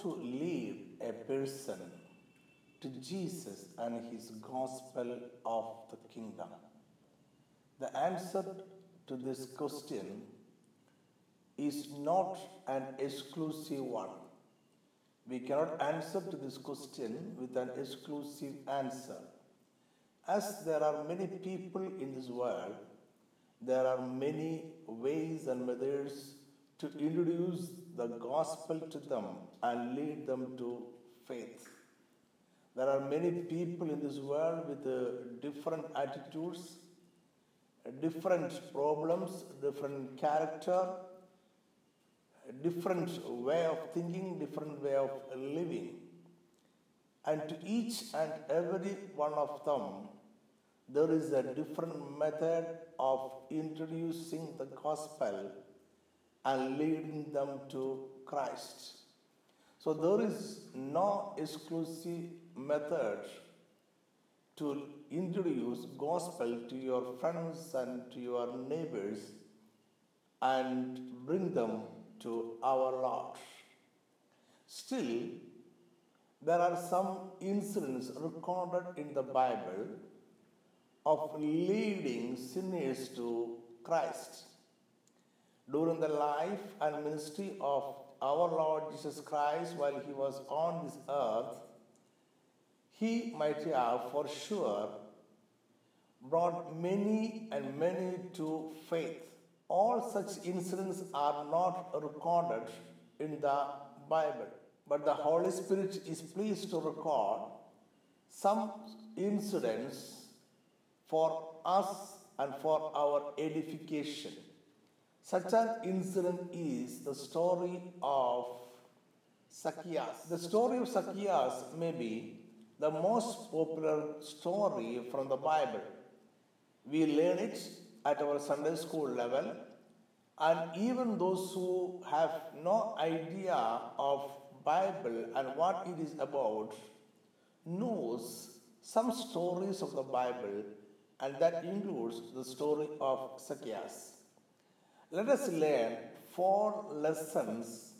to lead a person to Jesus and his gospel of the kingdom. The answer to this question is not an exclusive one. We cannot answer to this question with an exclusive answer. As there are many people in this world, there are many ways and methods to introduce the gospel to them and lead them to faith. There are many people in this world with uh, different attitudes, different problems, different character, different way of thinking, different way of living. And to each and every one of them, there is a different method of introducing the gospel and leading them to Christ. So there is no exclusive method to introduce gospel to your friends and to your neighbors and bring them to our Lord. Still, there are some incidents recorded in the Bible of leading sinners to Christ during the life and ministry of our Lord Jesus Christ while he was on this earth, he might have for sure brought many and many to faith. All such incidents are not recorded in the Bible, but the Holy Spirit is pleased to record some incidents for us and for our edification. Such an incident is the story of Zacchaeus. The story of Zacchaeus may be the most popular story from the Bible. We learn it at our Sunday school level, and even those who have no idea of Bible and what it is about knows some stories of the Bible, and that includes the story of Zacchaeus let us learn four lessons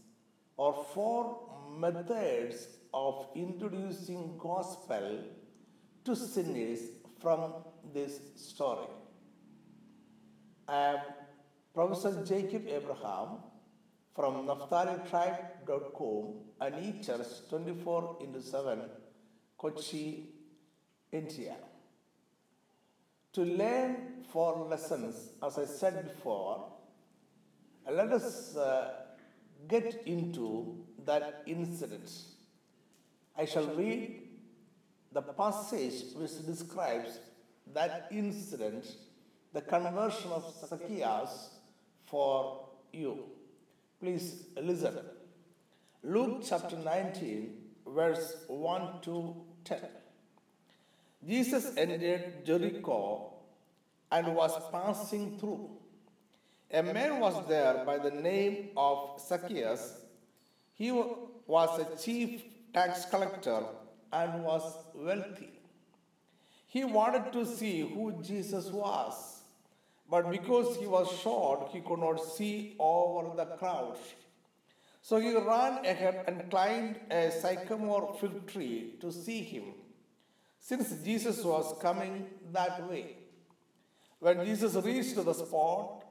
or four methods of introducing gospel to sinners from this story. I am Professor Jacob Abraham from NaphtaliTribe.com and eChurch 24 into 7, Kochi, India. To learn four lessons, as I said before, let us uh, get into that incident. I shall read the passage which describes that incident, the conversion of Zacchaeus for you. Please listen. Luke chapter 19, verse 1 to 10. Jesus entered Jericho and was passing through. A man was there by the name of Zacchaeus. He was a chief tax collector and was wealthy. He wanted to see who Jesus was, but because he was short, he could not see over the crowd. So he ran ahead and climbed a sycamore fig tree to see him, since Jesus was coming that way. When Jesus reached the spot,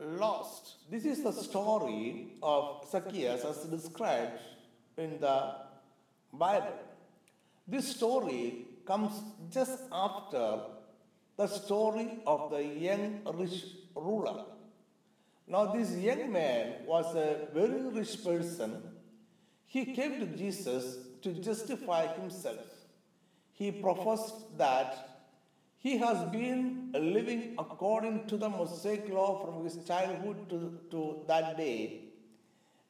lost. This is the story of Zacchaeus as described in the Bible. This story comes just after the story of the young rich ruler. Now, this young man was a very rich person. He came to Jesus to justify himself. He professed that he has been living according to the Mosaic law from his childhood to, to that day,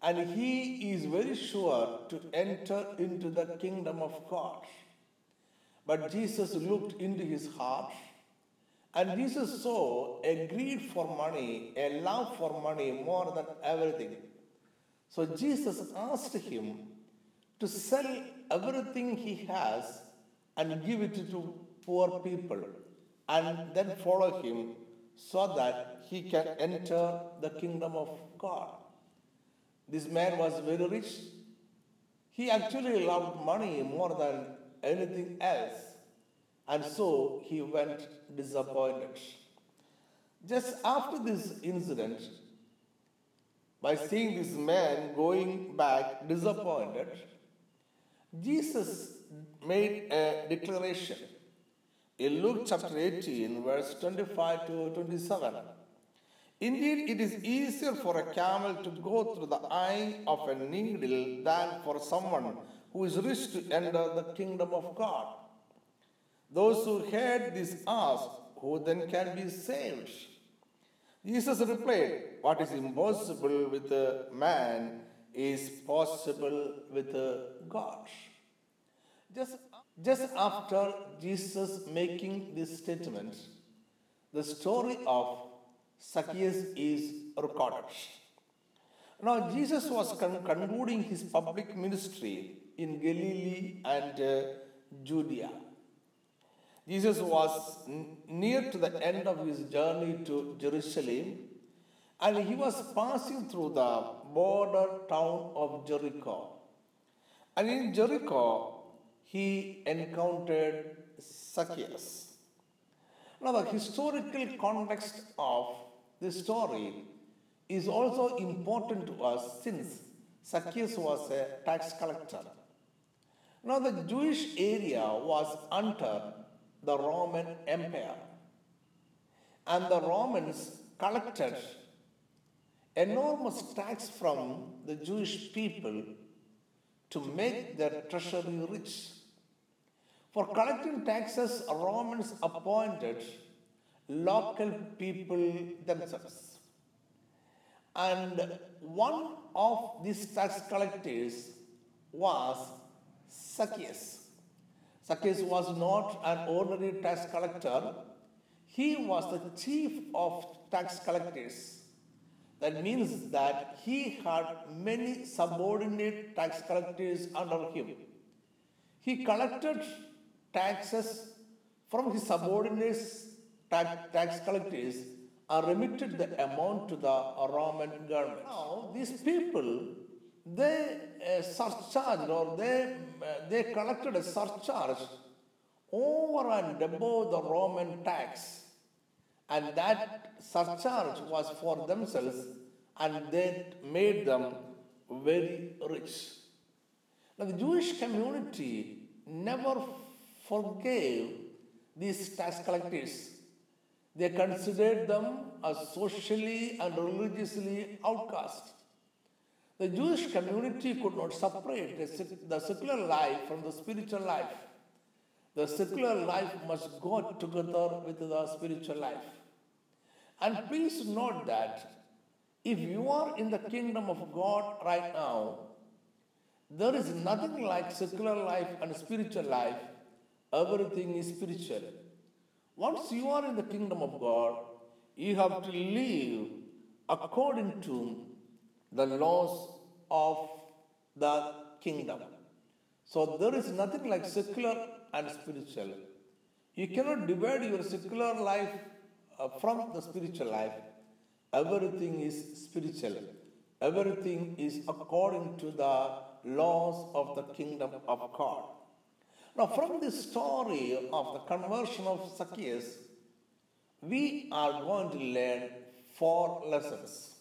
and he is very sure to enter into the kingdom of God. But Jesus looked into his heart and Jesus saw a greed for money, a love for money more than everything. So Jesus asked him to sell everything he has and give it to poor people and then follow him so that he can enter the kingdom of God. This man was very rich. He actually loved money more than anything else. And so he went disappointed. Just after this incident, by seeing this man going back disappointed, Jesus made a declaration in Luke chapter 18, verse 25 to 27. Indeed, it is easier for a camel to go through the eye of a needle than for someone who is rich to enter the kingdom of God. Those who heard this asked, Who then can be saved? Jesus replied, What is impossible with a man is possible with God. Just, just after Jesus making this statement, the story of Zacchaeus is recorded. Now, Jesus was con- concluding his public ministry in Galilee and uh, Judea. Jesus was near to the end of his journey to Jerusalem and he was passing through the border town of Jericho. And in Jericho, he encountered Zacchaeus. Now, the historical context of this story is also important to us since Zacchaeus was a tax collector. Now, the Jewish area was under the Roman Empire. And the Romans collected enormous tax from the Jewish people to make their treasury rich. For collecting taxes, Romans appointed local people themselves. And one of these tax collectors was Zacchaeus. Zacchaeus was not an ordinary tax collector, he was the chief of tax collectors. That means that he had many subordinate tax collectors under him. He collected taxes from his subordinates, tax, tax collectors, are remitted the amount to the Roman government. Now, these people they uh, surcharged or they, uh, they collected a surcharge over and above the Roman tax. And that surcharge was for themselves and they made them very rich. Now, the Jewish community never forgave these tax collectors. They considered them as socially and religiously outcast. The Jewish community could not separate the secular life from the spiritual life. The secular life must go together with the spiritual life. And please note that if you are in the kingdom of God right now, there is nothing like secular life and spiritual life. Everything is spiritual. Once you are in the kingdom of God, you have to live according to the laws of the kingdom. So there is nothing like secular and spiritual. You cannot divide your secular life uh, from the spiritual life. Everything is spiritual. Everything is according to the laws of the kingdom of God. Now, from this story of the conversion of Zacchaeus, we are going to learn four lessons.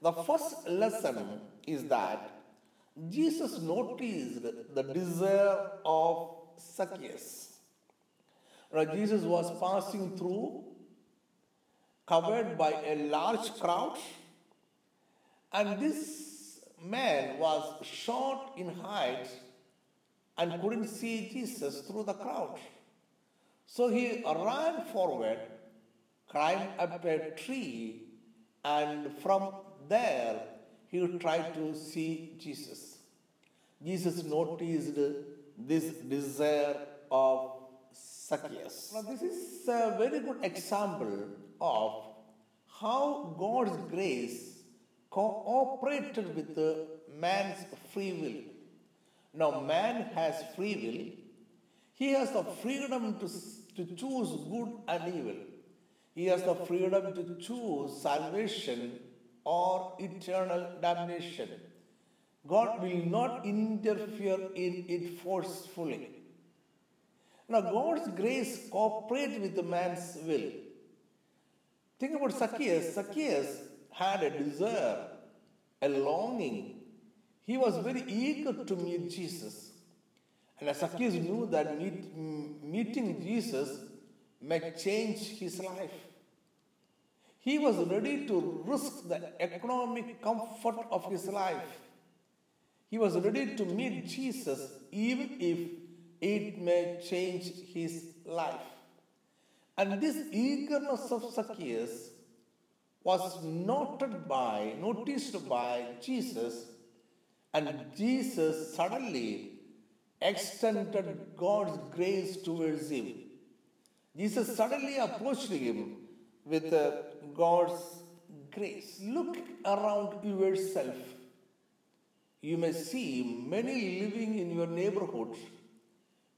The first lesson is that Jesus noticed the desire of Zacchaeus. Now, Jesus was passing through, covered by a large crowd, and this man was short in height and couldn't see Jesus through the crowd. So he ran forward, climbed up a tree, and from there he tried to see Jesus. Jesus noticed this desire of Zacchaeus. Now, this is a very good example of how God's grace cooperated with man's free will. Now, man has free will, he has the freedom to, to choose good and evil. He has the freedom to choose salvation or eternal damnation. God will not interfere in it forcefully. Now, God's grace cooperates with the man's will. Think about Zacchaeus. Zacchaeus had a desire, a longing. He was very eager to meet Jesus. And Zacchaeus knew that meet, meeting Jesus may change his life. He was ready to risk the economic comfort of his life. He was ready to meet Jesus even if it may change his life. And this eagerness of Zacchaeus was noted by, noticed by Jesus, and Jesus suddenly extended God's grace towards him. Jesus suddenly approached him with uh, God's grace. Look around yourself. You may see many living in your neighborhood,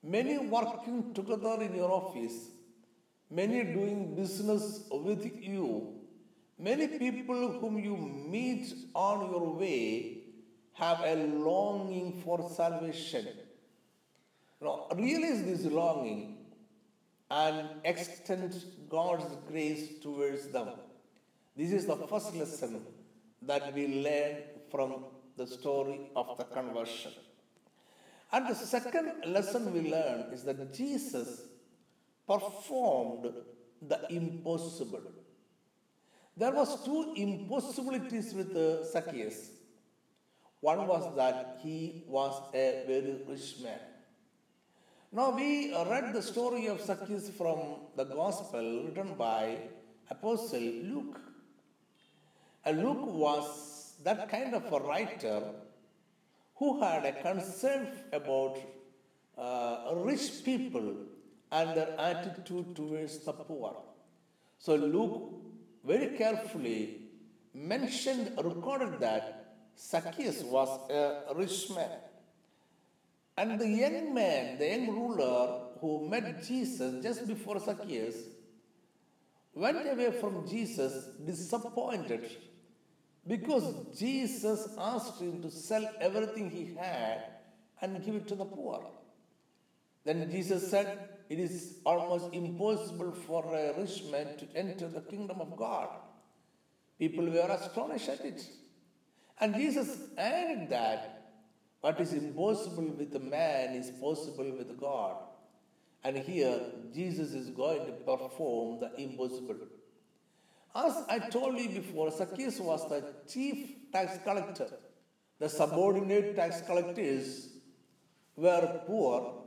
many working together in your office, many doing business with you, many people whom you meet on your way have a longing for salvation now, realize this longing and extend God's grace towards them. This is the first lesson that we learn from the story of the conversion. And the second lesson we learn is that Jesus performed the impossible. There was two impossibilities with uh, Zacchaeus. One was that he was a very rich man. Now we read the story of Zacchaeus from the Gospel written by Apostle Luke. And Luke was that kind of a writer who had a concern about uh, rich people and their attitude towards the poor. So Luke very carefully mentioned, recorded that Zacchaeus was a rich man. And the young man, the young ruler who met Jesus just before Zacchaeus, went away from Jesus disappointed because Jesus asked him to sell everything he had and give it to the poor. Then Jesus said, It is almost impossible for a rich man to enter the kingdom of God. People were astonished at it. And Jesus added that what is impossible with man is possible with God. And here, Jesus is going to perform the impossible. As I told you before, Zacchaeus was the chief tax collector. The subordinate tax collectors were poor.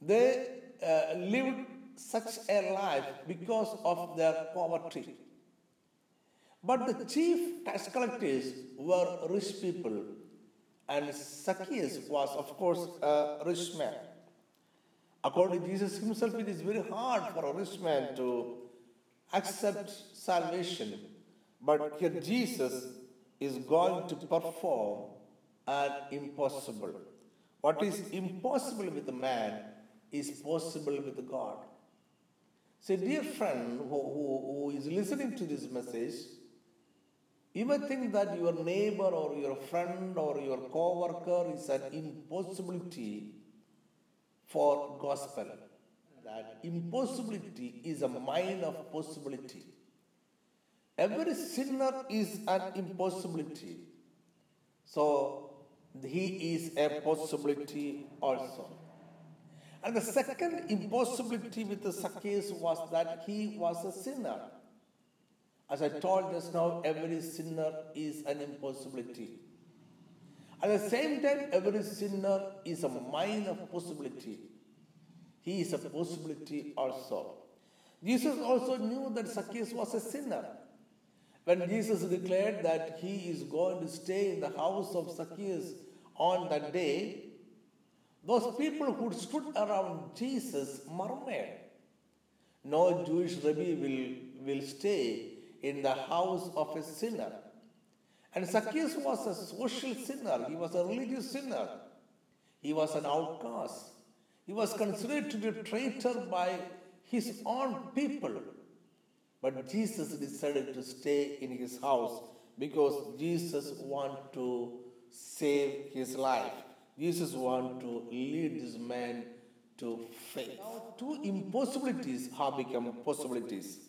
They uh, lived such a life because of their poverty. But the chief tax collectors were rich people and Zacchaeus was, of course, a rich man. According to Jesus himself, it is very hard for a rich man to accept salvation. But here Jesus is going to perform an impossible. What is impossible with a man is possible with God. So, dear friend who, who, who is listening to this message, you may think that your neighbor or your friend or your co-worker is an impossibility for gospel. That impossibility is a mine of possibility. Every sinner is an impossibility. So he is a possibility also. And the second impossibility with the Zacchaeus was that he was a sinner. As I told just now, every sinner is an impossibility. At the same time, every sinner is a minor possibility. He is a possibility also. Jesus also knew that Zacchaeus was a sinner. When Jesus declared that he is going to stay in the house of Zacchaeus on that day, those people who stood around Jesus murmured, No Jewish rabbi will, will stay in the house of a sinner. And Zacchaeus was a social sinner, he was a religious sinner, he was an outcast. He was considered to be a traitor by his own people. But Jesus decided to stay in his house because Jesus wanted to save his life. Jesus wanted to lead this man to faith. Two impossibilities have become possibilities.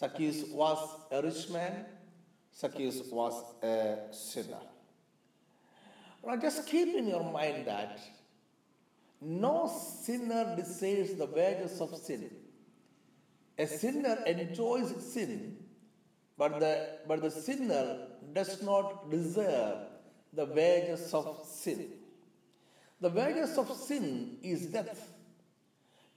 Zacchaeus was a rich man, Zacchaeus was a sinner. Now, just keep in your mind that no sinner desires the wages of sin. A sinner enjoys sin, but the, but the sinner does not deserve the wages of sin. The wages of sin is death.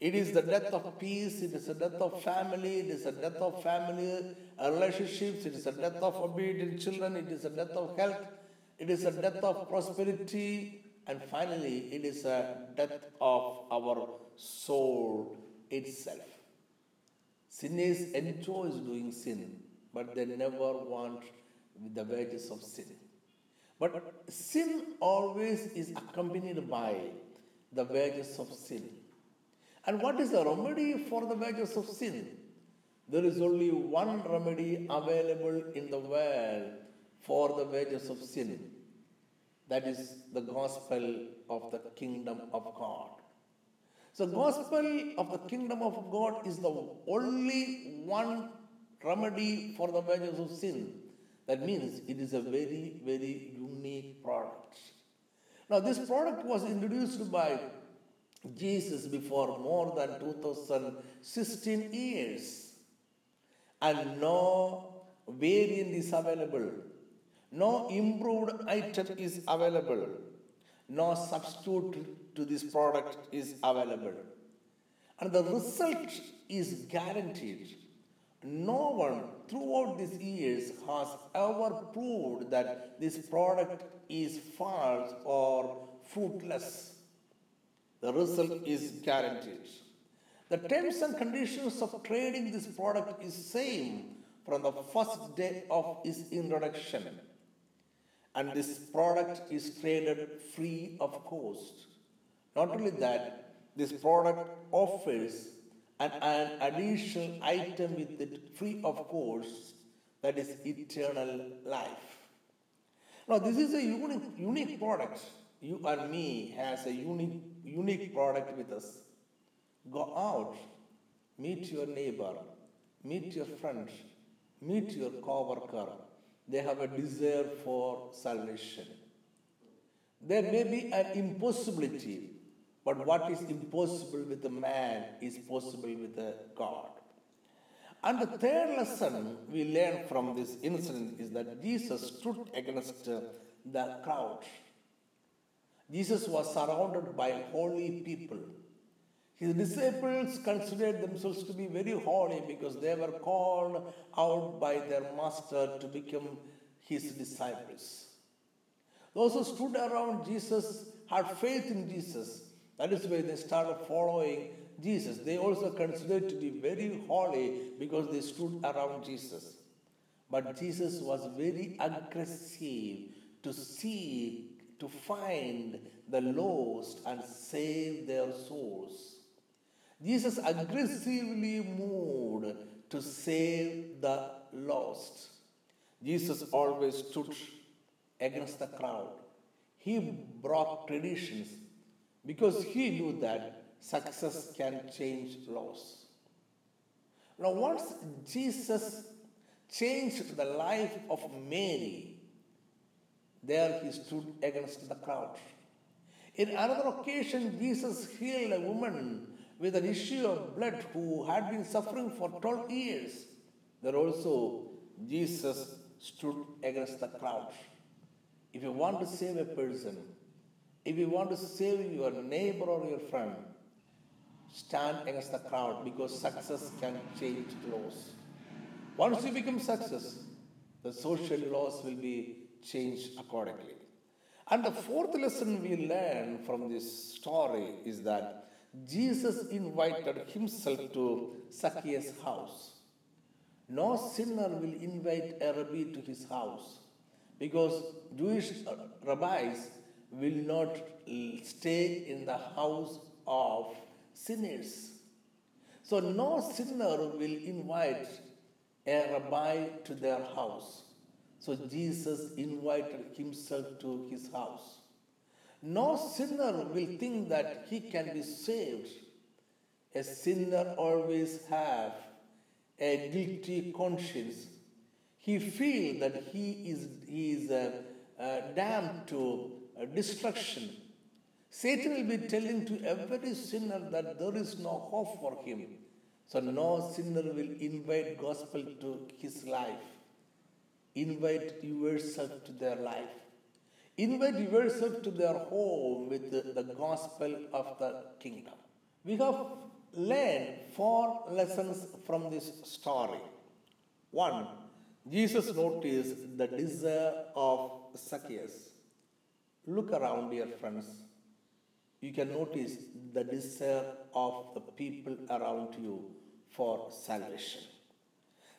It is the death of peace, it is the death of family, it is the death of family relationships, it is the death of obedient children, it is the death of health, it is the death of prosperity, and finally, it is a death of our soul itself. Sinners enjoy doing sin, but they never want the wages of sin. But sin always is accompanied by the wages of sin. And what is the remedy for the wages of sin? There is only one remedy available in the world for the wages of sin that is the gospel of the kingdom of God. So, gospel of the kingdom of God is the only one remedy for the wages of sin. That means it is a very, very unique product. Now, this product was introduced by Jesus before more than 2016 years, and no variant is available no improved item is available. No substitute to this product is available. And the result is guaranteed. No one throughout these years has ever proved that this product is false or fruitless. The result is guaranteed. The terms and conditions of trading this product is same from the first day of its introduction and this product is traded free of cost. Not only that, this product offers an, an additional item with it free of cost that is eternal life. Now, this is a unique, unique product. You and me has a unique, unique product with us. Go out, meet your neighbor, meet your friend, meet your coworker, they have a desire for salvation. There may be an impossibility, but what is impossible with a man is possible with a God. And the third lesson we learn from this incident is that Jesus stood against the crowd. Jesus was surrounded by holy people his disciples considered themselves to be very holy because they were called out by their master to become his disciples. Those who stood around Jesus had faith in Jesus. That is why they started following Jesus. They also considered to be very holy because they stood around Jesus. But Jesus was very aggressive to seek, to find the lost and save their souls. Jesus aggressively moved to save the lost. Jesus always stood against the crowd. He broke traditions because he knew that success can change loss. Now, once Jesus changed the life of Mary, There he stood against the crowd. In another occasion, Jesus healed a woman with an issue of blood who had been suffering for 12 years. There also, Jesus stood against the crowd. If you want to save a person, if you want to save your neighbor or your friend, stand against the crowd because success can change laws. Once you become success, the social laws will be changed accordingly. And the fourth lesson we learn from this story is that Jesus invited himself to Zacchaeus' house. No sinner will invite a rabbi to his house because Jewish rabbis will not stay in the house of sinners. So, no sinner will invite a rabbi to their house. So Jesus invited himself to his house. No sinner will think that he can be saved. A sinner always have a guilty conscience. He feels that he is, he is uh, uh, damned to uh, destruction. Satan will be telling to every sinner that there is no hope for him. So no sinner will invite gospel to his life. Invite yourself to their life. Invite yourself to their home with the, gospel of the kingdom. We have learned four lessons from this story. One, Jesus noticed the desire of Zacchaeus. Look around, dear friends. You can notice the desire of the people around you for salvation.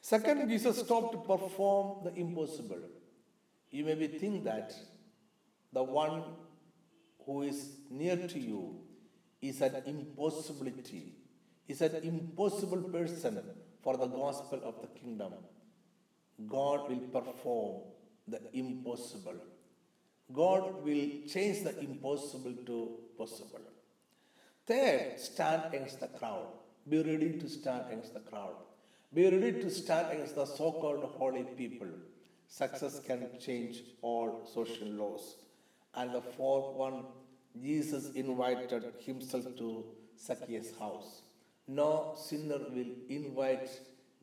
Second, Jesus stopped to perform the impossible. You may be think that the one who is near to you is an impossibility, is an impossible person for the gospel of the kingdom. God will perform the impossible. God will change the impossible to possible. Third, stand against the crowd. Be ready to stand against the crowd. Be ready to stand against the so called holy people. Success can change all social laws. And the fourth one, Jesus invited himself to Zacchaeus' house. No sinner will invite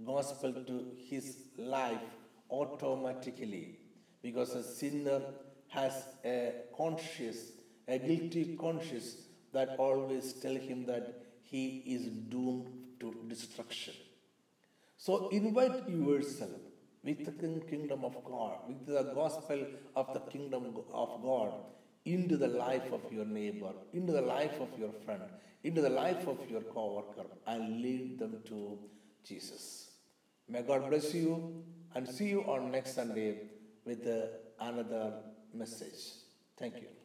gospel to his life automatically because a sinner has a conscience, a guilty conscience that always tell him that he is doomed to destruction. So invite yourself with the kingdom of God, with the gospel of the kingdom of God into the life of your neighbor, into the life of your friend, into the life of your co-worker and lead them to Jesus. May God bless you and see you on next Sunday with another message. Thank you.